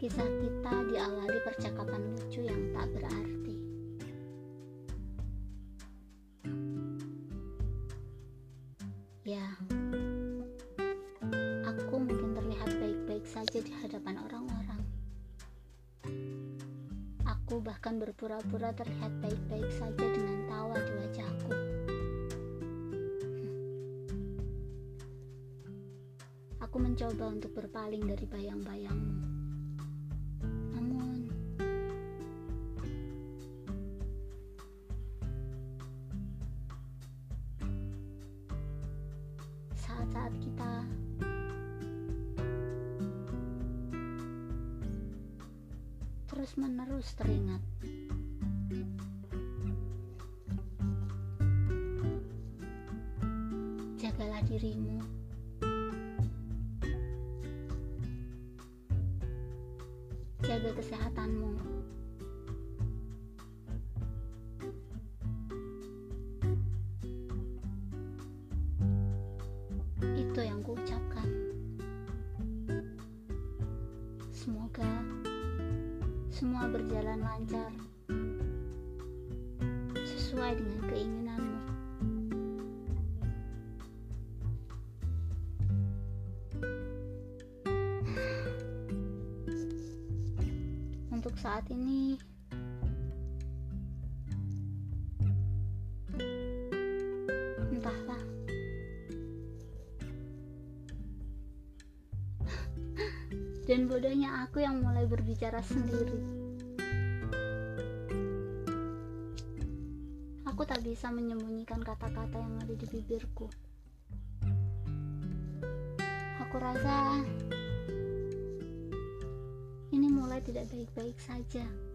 Kisah kita diawali percakapan lucu yang tak berarti. Ya, aku mungkin terlihat baik-baik saja di hadapan orang-orang. Aku bahkan berpura-pura terlihat baik-baik saja dengan tawa di wajahku. Aku mencoba untuk berpaling dari bayang-bayang saat-saat kita terus-menerus teringat. Jagalah dirimu. Jaga kesehatanmu. Semoga semua berjalan lancar sesuai dengan keinginanmu. Untuk saat ini, entahlah. Dan bodohnya aku yang mulai berbicara sendiri. Aku tak bisa menyembunyikan kata-kata yang ada di bibirku. Aku rasa ini mulai tidak baik-baik saja.